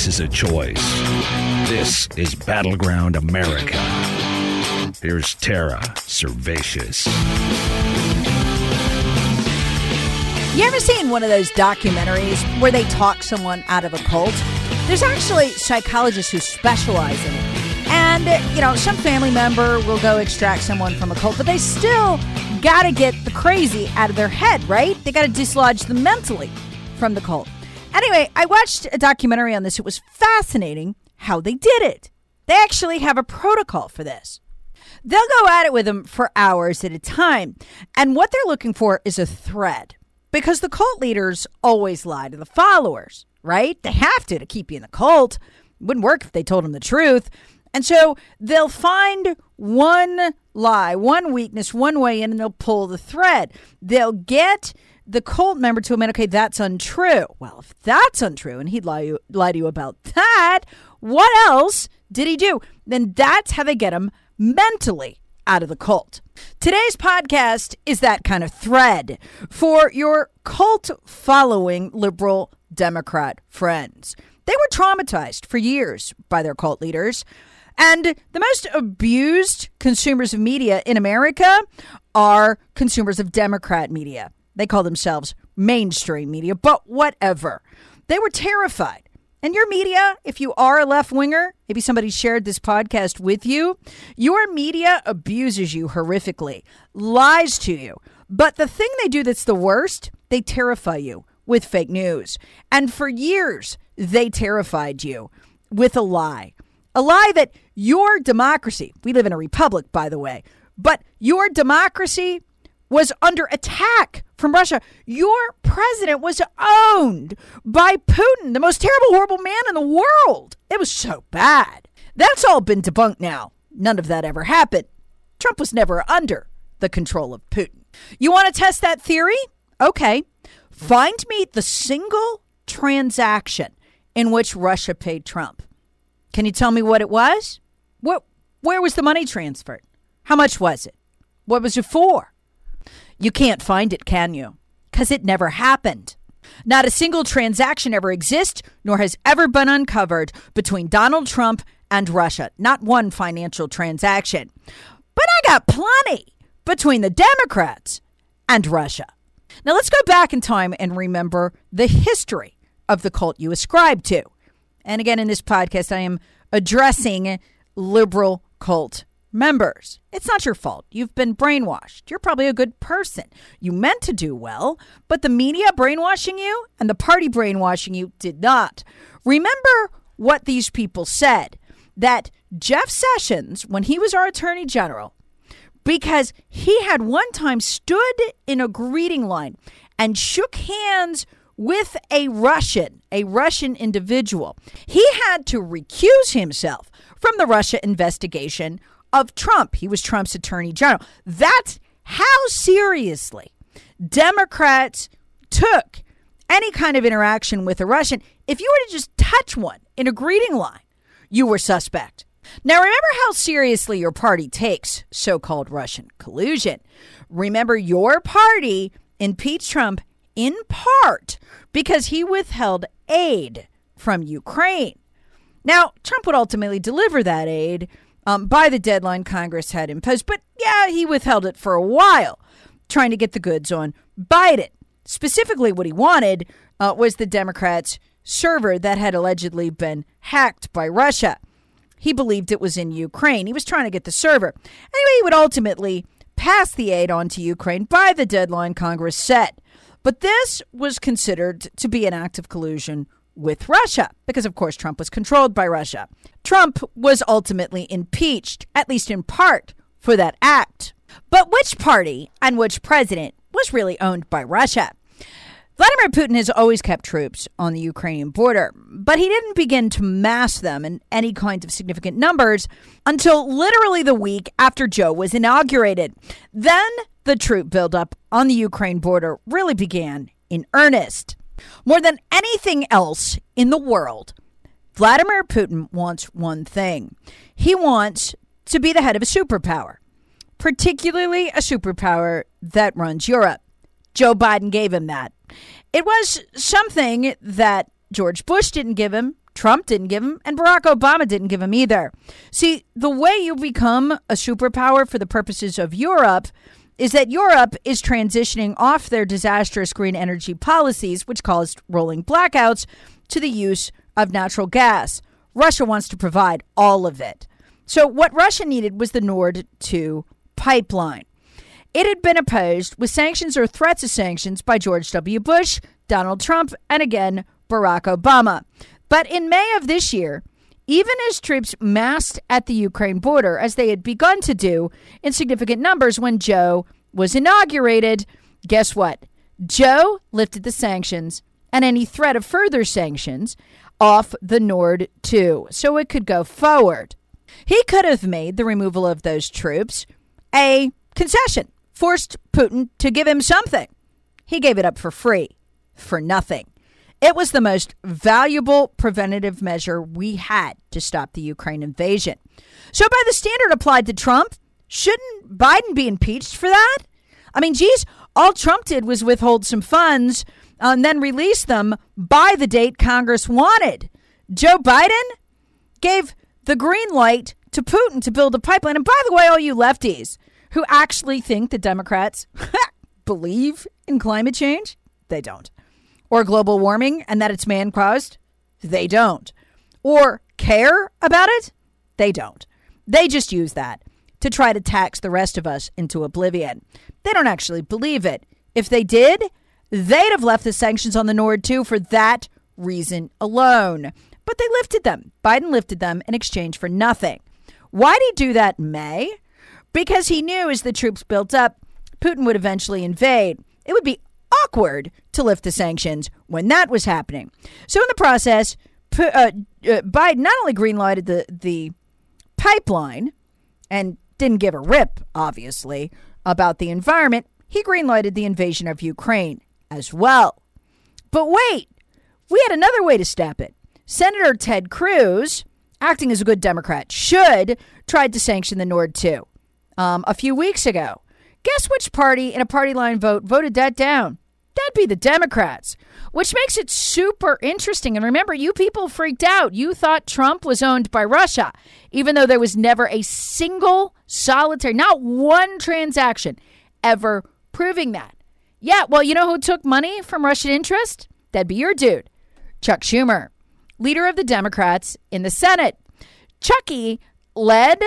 America is a choice. This is Battleground America. Here's Tara Servatius. You ever seen one of those documentaries where they talk someone out of a cult? There's actually psychologists who specialize in it. And, you know, some family member will go extract someone from a cult, but they still got to get the crazy out of their head, right? They got to dislodge them mentally from the cult. Anyway, I watched a documentary on this. It was fascinating how they did it. They actually have a protocol for this. They'll go at it with them for hours at a time. And what they're looking for is a thread because the cult leaders always lie to the followers, right? They have to to keep you in the cult. Wouldn't work if they told them the truth. And so they'll find one lie, one weakness, one way in, and they'll pull the thread. They'll get the cult member to admit, okay, that's untrue. Well, if that's untrue, and he'd lie, lie to you about that, what else did he do? Then that's how they get him mentally out of the cult. Today's podcast is that kind of thread for your cult following liberal Democrat friends. They were traumatized for years by their cult leaders. And the most abused consumers of media in America are consumers of Democrat media. They call themselves mainstream media, but whatever. They were terrified. And your media, if you are a left winger, maybe somebody shared this podcast with you, your media abuses you horrifically, lies to you. But the thing they do that's the worst, they terrify you with fake news. And for years, they terrified you with a lie. A lie that your democracy, we live in a republic, by the way, but your democracy was under attack from Russia. Your president was owned by Putin, the most terrible, horrible man in the world. It was so bad. That's all been debunked now. None of that ever happened. Trump was never under the control of Putin. You want to test that theory? Okay. Find me the single transaction in which Russia paid Trump. Can you tell me what it was? What where was the money transferred? How much was it? What was it for? You can't find it, can you? Cuz it never happened. Not a single transaction ever exists nor has ever been uncovered between Donald Trump and Russia. Not one financial transaction. But I got plenty between the Democrats and Russia. Now let's go back in time and remember the history of the cult you ascribe to. And again, in this podcast, I am addressing liberal cult members. It's not your fault. You've been brainwashed. You're probably a good person. You meant to do well, but the media brainwashing you and the party brainwashing you did not. Remember what these people said that Jeff Sessions, when he was our attorney general, because he had one time stood in a greeting line and shook hands with a Russian, a Russian individual. He had to recuse himself from the Russia investigation of Trump. He was Trump's attorney general. That's how seriously Democrats took any kind of interaction with a Russian. If you were to just touch one in a greeting line, you were suspect. Now, remember how seriously your party takes so called Russian collusion. Remember, your party impeached Trump in part because he withheld aid from Ukraine. Now, Trump would ultimately deliver that aid um, by the deadline Congress had imposed, but yeah, he withheld it for a while, trying to get the goods on Biden. Specifically, what he wanted uh, was the Democrats' server that had allegedly been hacked by Russia. He believed it was in Ukraine. He was trying to get the server. Anyway, he would ultimately pass the aid on to Ukraine by the deadline Congress set. But this was considered to be an act of collusion with Russia, because of course Trump was controlled by Russia. Trump was ultimately impeached, at least in part, for that act. But which party and which president was really owned by Russia? Vladimir Putin has always kept troops on the Ukrainian border, but he didn't begin to mass them in any kinds of significant numbers until literally the week after Joe was inaugurated. Then the troop buildup on the Ukraine border really began in earnest. More than anything else in the world, Vladimir Putin wants one thing he wants to be the head of a superpower, particularly a superpower that runs Europe. Joe Biden gave him that. It was something that George Bush didn't give him, Trump didn't give him, and Barack Obama didn't give him either. See, the way you become a superpower for the purposes of Europe is that Europe is transitioning off their disastrous green energy policies, which caused rolling blackouts, to the use of natural gas. Russia wants to provide all of it. So, what Russia needed was the Nord 2 pipeline. It had been opposed with sanctions or threats of sanctions by George W. Bush, Donald Trump, and again, Barack Obama. But in May of this year, even as troops massed at the Ukraine border, as they had begun to do in significant numbers when Joe was inaugurated, guess what? Joe lifted the sanctions and any threat of further sanctions off the Nord 2 so it could go forward. He could have made the removal of those troops a concession forced Putin to give him something. He gave it up for free, for nothing. It was the most valuable preventative measure we had to stop the Ukraine invasion. So, by the standard applied to Trump, shouldn't Biden be impeached for that? I mean, geez, all Trump did was withhold some funds uh, and then release them by the date Congress wanted. Joe Biden gave the green light to Putin to build a pipeline. And by the way, all you lefties, who actually think the Democrats believe in climate change? They don't. Or global warming and that it's man caused? They don't. Or care about it? They don't. They just use that to try to tax the rest of us into oblivion. They don't actually believe it. If they did, they'd have left the sanctions on the Nord 2 for that reason alone. But they lifted them. Biden lifted them in exchange for nothing. Why did he do that May? because he knew as the troops built up, Putin would eventually invade. It would be awkward to lift the sanctions when that was happening. So in the process, uh, uh, Biden not only greenlighted the the pipeline and didn't give a rip, obviously, about the environment, he greenlighted the invasion of Ukraine as well. But wait, we had another way to stop it. Senator Ted Cruz, acting as a good Democrat, should tried to sanction the Nord 2 um, a few weeks ago. Guess which party in a party line vote voted that down? That'd be the Democrats, which makes it super interesting. And remember, you people freaked out. You thought Trump was owned by Russia, even though there was never a single solitary, not one transaction ever proving that. Yeah, well, you know who took money from Russian interest? That'd be your dude, Chuck Schumer, leader of the Democrats in the Senate. Chucky led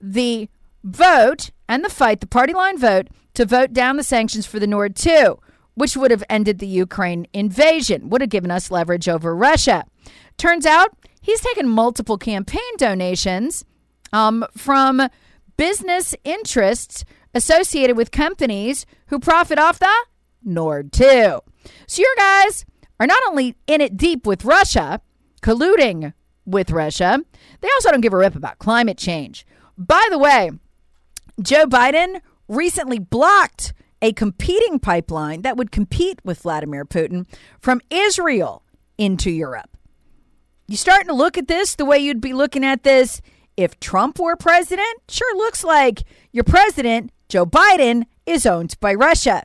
the vote and the fight, the party line vote, to vote down the sanctions for the Nord 2, which would have ended the Ukraine invasion, would have given us leverage over Russia. Turns out he's taken multiple campaign donations um, from business interests associated with companies who profit off the Nord 2. So your guys are not only in it deep with Russia, colluding with Russia, they also don't give a rip about climate change. By the way, Joe Biden recently blocked a competing pipeline that would compete with Vladimir Putin from Israel into Europe. You starting to look at this the way you'd be looking at this if Trump were president? Sure looks like your president, Joe Biden, is owned by Russia.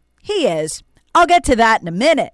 he is. I'll get to that in a minute.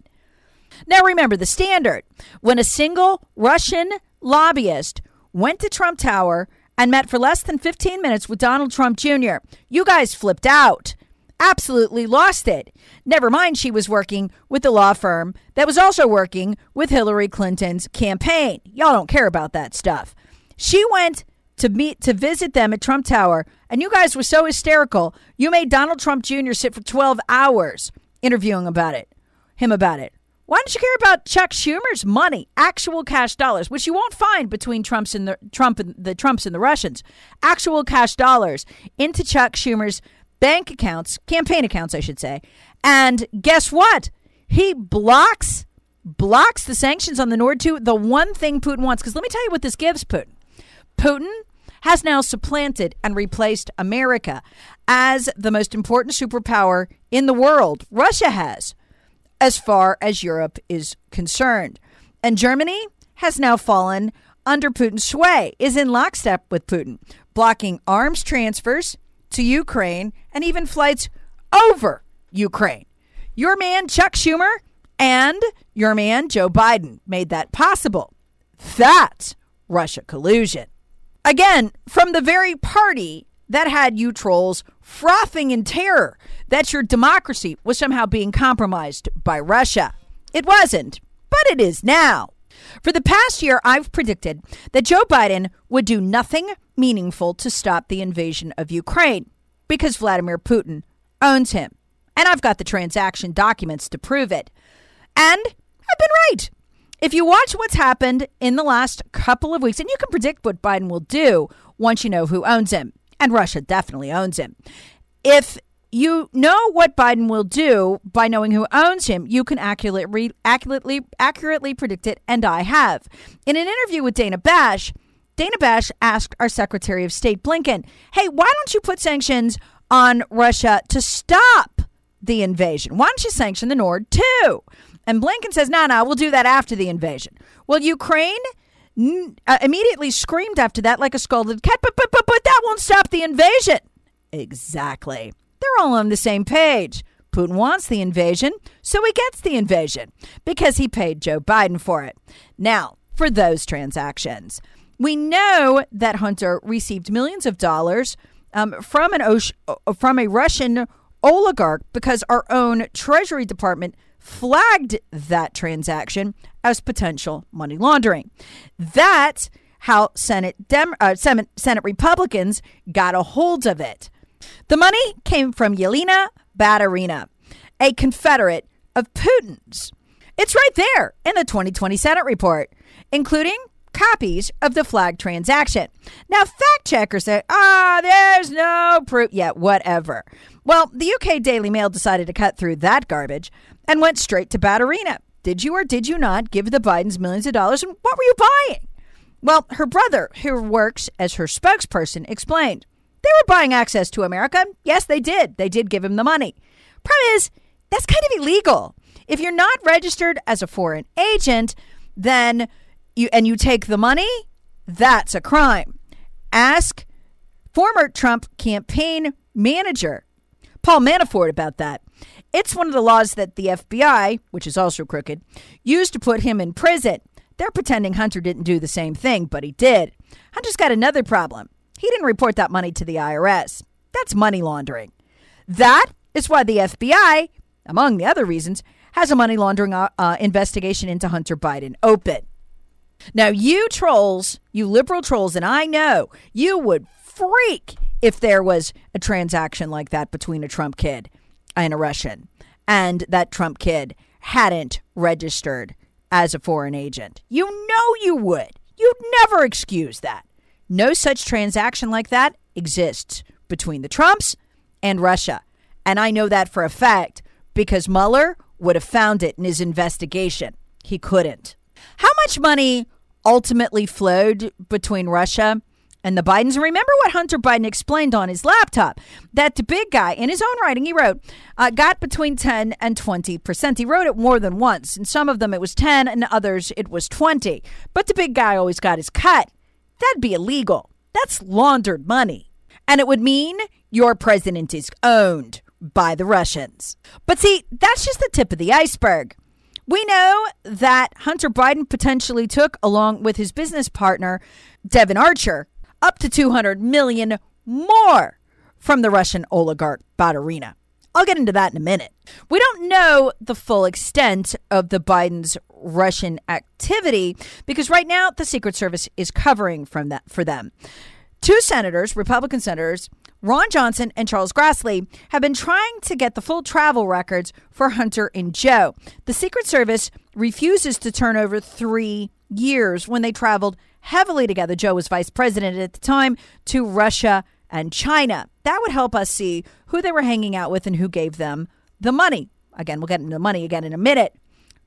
Now, remember the standard. When a single Russian lobbyist went to Trump Tower and met for less than 15 minutes with Donald Trump Jr., you guys flipped out. Absolutely lost it. Never mind, she was working with the law firm that was also working with Hillary Clinton's campaign. Y'all don't care about that stuff. She went to meet to visit them at Trump Tower, and you guys were so hysterical. You made Donald Trump Jr. sit for 12 hours interviewing about it, him about it. Why don't you care about Chuck Schumer's money, actual cash dollars, which you won't find between Trump's and the Trump and the Trumps and the Russians, actual cash dollars into Chuck Schumer's bank accounts, campaign accounts, I should say. And guess what? He blocks blocks the sanctions on the Nord 2, the one thing Putin wants. Because let me tell you what this gives Putin. Putin has now supplanted and replaced America as the most important superpower in the world. Russia has, as far as Europe is concerned. And Germany has now fallen under Putin's sway, is in lockstep with Putin, blocking arms transfers to Ukraine and even flights over Ukraine. Your man, Chuck Schumer, and your man, Joe Biden, made that possible. That's Russia collusion. Again, from the very party that had you trolls frothing in terror that your democracy was somehow being compromised by Russia. It wasn't, but it is now. For the past year, I've predicted that Joe Biden would do nothing meaningful to stop the invasion of Ukraine because Vladimir Putin owns him. And I've got the transaction documents to prove it. And I've been right. If you watch what's happened in the last couple of weeks, and you can predict what Biden will do once you know who owns him, and Russia definitely owns him. If you know what Biden will do by knowing who owns him, you can accurately, accurately, accurately predict it, and I have. In an interview with Dana Bash, Dana Bash asked our Secretary of State Blinken, "Hey, why don't you put sanctions on Russia to stop the invasion? Why don't you sanction the Nord 2?" And Blinken says, "No, no, we'll do that after the invasion." Well, Ukraine uh, immediately screamed after that like a scalded cat, but, but, but, but that won't stop the invasion. Exactly. They're all on the same page. Putin wants the invasion, so he gets the invasion because he paid Joe Biden for it. Now, for those transactions, we know that Hunter received millions of dollars um, from an uh, from a Russian oligarch because our own Treasury Department flagged that transaction as potential money laundering. That's how Senate, Dem- uh, Senate, Republicans got a hold of it. The money came from Yelena Baturina, a Confederate of Putin's. It's right there in the 2020 Senate report, including copies of the flag transaction. Now, fact checkers say, ah, there's no proof. Yeah, whatever. Well, the UK Daily Mail decided to cut through that garbage and went straight to Baturina. Did you or did you not give the Bidens millions of dollars and what were you buying? Well, her brother, who works as her spokesperson, explained they were buying access to America. Yes, they did. They did give him the money. Problem is, that's kind of illegal. If you're not registered as a foreign agent, then you and you take the money, that's a crime. Ask former Trump campaign manager Paul Manafort about that. It's one of the laws that the FBI, which is also crooked, used to put him in prison. They're pretending Hunter didn't do the same thing, but he did. Hunter's got another problem. He didn't report that money to the IRS. That's money laundering. That is why the FBI, among the other reasons, has a money laundering uh, uh, investigation into Hunter Biden open. Now, you trolls, you liberal trolls, and I know you would freak if there was a transaction like that between a Trump kid and a Russian, and that Trump kid hadn't registered as a foreign agent. You know you would. You'd never excuse that. No such transaction like that exists between the Trumps and Russia. And I know that for a fact because Mueller would have found it in his investigation. He couldn't. How much money ultimately flowed between Russia and the Bidens. Remember what Hunter Biden explained on his laptop that the big guy, in his own writing, he wrote, uh, got between 10 and 20%. He wrote it more than once. In some of them, it was 10, and others, it was 20. But the big guy always got his cut. That'd be illegal. That's laundered money. And it would mean your president is owned by the Russians. But see, that's just the tip of the iceberg. We know that Hunter Biden potentially took, along with his business partner, Devon Archer, up to 200 million more from the Russian oligarch Baturina. I'll get into that in a minute. We don't know the full extent of the Biden's Russian activity because right now the Secret Service is covering from that for them. Two senators, Republican senators, Ron Johnson and Charles Grassley, have been trying to get the full travel records for Hunter and Joe. The Secret Service refuses to turn over three years when they traveled heavily together. Joe was vice president at the time to Russia and China. That would help us see who they were hanging out with and who gave them the money. Again, we'll get into money again in a minute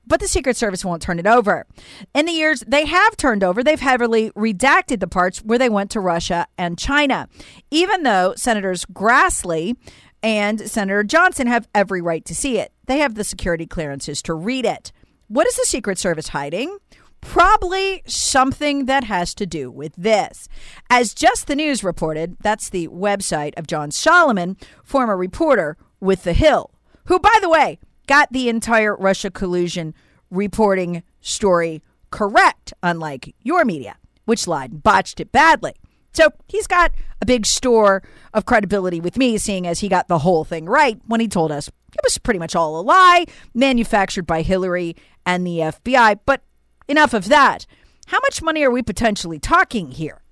but the Secret Service won't turn it over. In the years they have turned over, they've heavily redacted the parts where they went to Russia and China, even though Senators Grassley and Senator Johnson have every right to see it. They have the security clearances to read it. What is the Secret Service hiding? Probably something that has to do with this. As Just the News reported, that's the website of John Solomon, former reporter with The Hill, who, by the way, got the entire Russia collusion reporting story correct, unlike your media, which lied and botched it badly. So he's got a big store of credibility with me, seeing as he got the whole thing right when he told us it was pretty much all a lie, manufactured by Hillary and the FBI. But enough of that. How much money are we potentially talking here?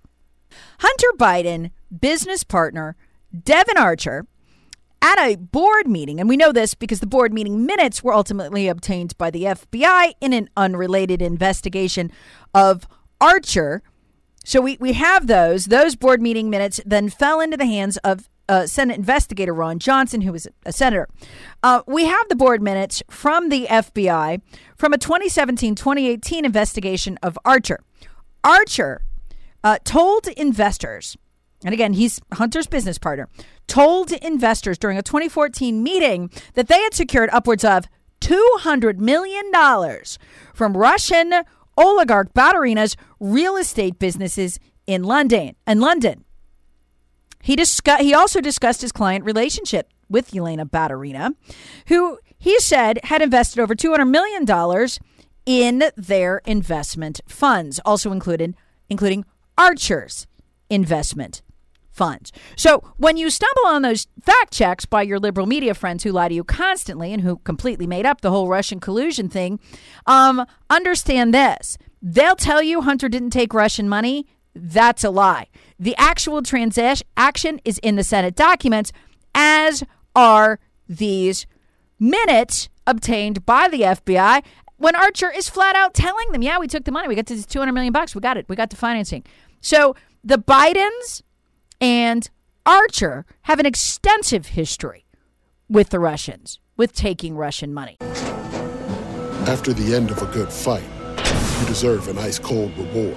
Hunter Biden, business partner, Devon Archer, at a board meeting, and we know this because the board meeting minutes were ultimately obtained by the FBI in an unrelated investigation of Archer. So we, we have those. Those board meeting minutes then fell into the hands of uh, Senate investigator Ron Johnson, who was a senator. Uh, we have the board minutes from the FBI from a 2017 2018 investigation of Archer. Archer uh, told investors and again, he's Hunter's business partner, told investors during a 2014 meeting that they had secured upwards of $200 million from Russian oligarch Baturina's real estate businesses in London. In London. He, discuss, he also discussed his client relationship with Elena Baturina, who he said had invested over $200 million in their investment funds, also included including Archer's investment funds. So when you stumble on those fact checks by your liberal media friends who lie to you constantly and who completely made up the whole Russian collusion thing, um, understand this. They'll tell you Hunter didn't take Russian money. That's a lie. The actual transaction is in the Senate documents, as are these minutes obtained by the FBI when Archer is flat out telling them, "Yeah, we took the money. We got to 200 million bucks. We got it. We got the financing." So the Bidens and Archer have an extensive history with the Russians, with taking Russian money. After the end of a good fight, you deserve an ice cold reward.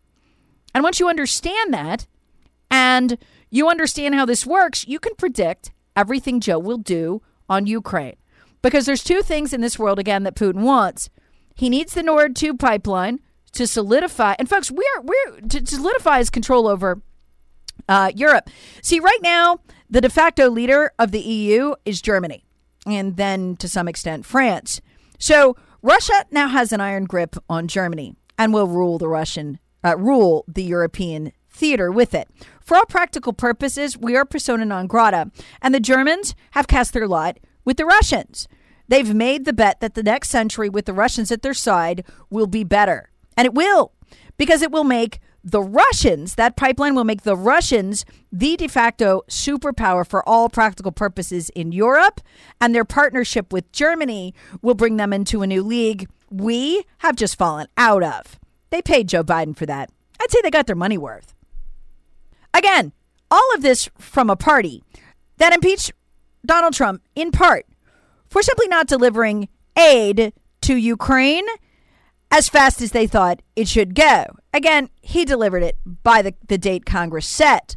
And once you understand that and you understand how this works, you can predict everything Joe will do on Ukraine. Because there's two things in this world, again, that Putin wants. He needs the Nord 2 pipeline to solidify, and folks, we're, we're to solidify his control over uh, Europe. See, right now, the de facto leader of the EU is Germany, and then to some extent, France. So Russia now has an iron grip on Germany and will rule the Russian uh, rule the European theater with it. For all practical purposes, we are persona non grata, and the Germans have cast their lot with the Russians. They've made the bet that the next century with the Russians at their side will be better. And it will, because it will make the Russians, that pipeline will make the Russians the de facto superpower for all practical purposes in Europe, and their partnership with Germany will bring them into a new league we have just fallen out of. They paid Joe Biden for that. I'd say they got their money worth. Again, all of this from a party that impeached Donald Trump in part for simply not delivering aid to Ukraine as fast as they thought it should go. Again, he delivered it by the, the date Congress set.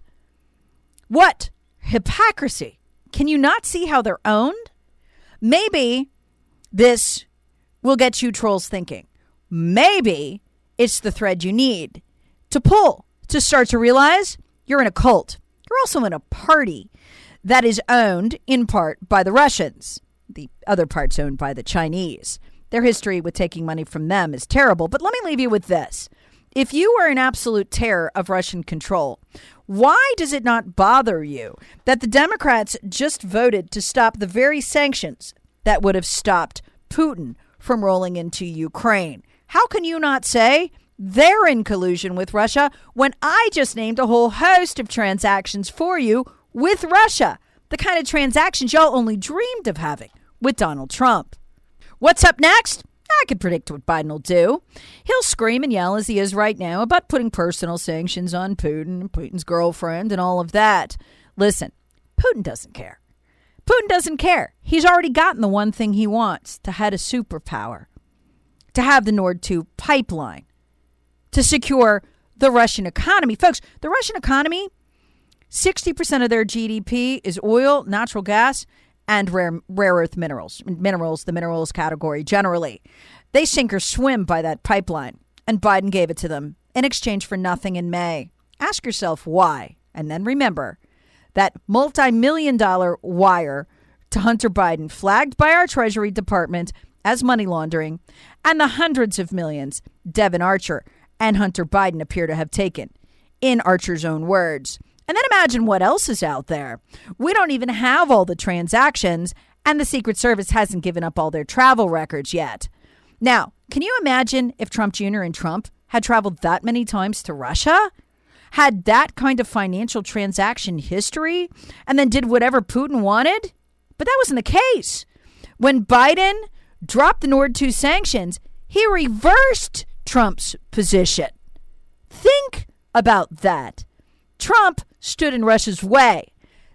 What hypocrisy! Can you not see how they're owned? Maybe this will get you trolls thinking. Maybe it's the thread you need to pull to start to realize you're in a cult. You're also in a party that is owned in part by the Russians. The other part's owned by the Chinese. Their history with taking money from them is terrible. But let me leave you with this. If you are in absolute terror of Russian control, why does it not bother you that the Democrats just voted to stop the very sanctions that would have stopped Putin from rolling into Ukraine? How can you not say they're in collusion with Russia when I just named a whole host of transactions for you with Russia? The kind of transactions y'all only dreamed of having with Donald Trump. What's up next? I can predict what Biden will do. He'll scream and yell as he is right now about putting personal sanctions on Putin and Putin's girlfriend and all of that. Listen, Putin doesn't care. Putin doesn't care. He's already gotten the one thing he wants to head a superpower to have the Nord 2 pipeline to secure the Russian economy. Folks, the Russian economy, 60% of their GDP is oil, natural gas, and rare, rare earth minerals. Minerals, the minerals category generally. They sink or swim by that pipeline, and Biden gave it to them in exchange for nothing in May. Ask yourself why, and then remember that multi million dollar wire to Hunter Biden, flagged by our Treasury Department as money laundering, and the hundreds of millions Devon Archer and Hunter Biden appear to have taken, in Archer's own words. And then imagine what else is out there. We don't even have all the transactions, and the Secret Service hasn't given up all their travel records yet. Now, can you imagine if Trump Jr. and Trump had traveled that many times to Russia? Had that kind of financial transaction history, and then did whatever Putin wanted? But that wasn't the case. When Biden dropped the Nord 2 sanctions, he reversed Trump's position. Think about that. Trump stood in Russia's way.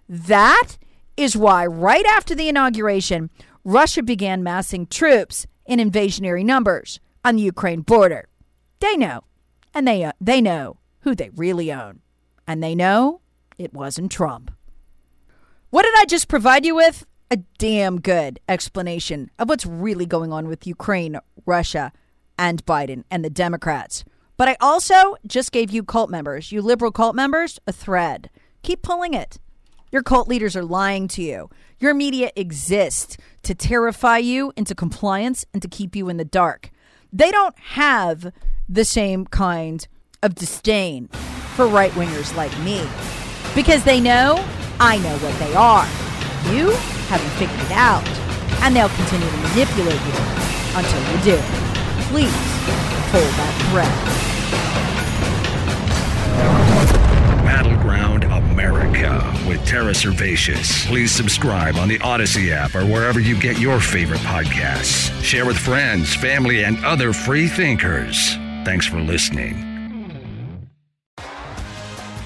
That is why, right after the inauguration, Russia began massing troops in invasionary numbers on the Ukraine border. They know, and they, uh, they know who they really own. And they know it wasn't Trump. What did I just provide you with? A damn good explanation of what's really going on with Ukraine, Russia, and Biden and the Democrats. But I also just gave you cult members, you liberal cult members, a thread. Keep pulling it. Your cult leaders are lying to you. Your media exists to terrify you into compliance and to keep you in the dark. They don't have the same kind of disdain for right wingers like me because they know I know what they are. You haven't figured it out, and they'll continue to manipulate you until you do. Please hold that thread. Battleground America with Tara Servatius. Please subscribe on the Odyssey app or wherever you get your favorite podcasts. Share with friends, family, and other free thinkers. Thanks for listening.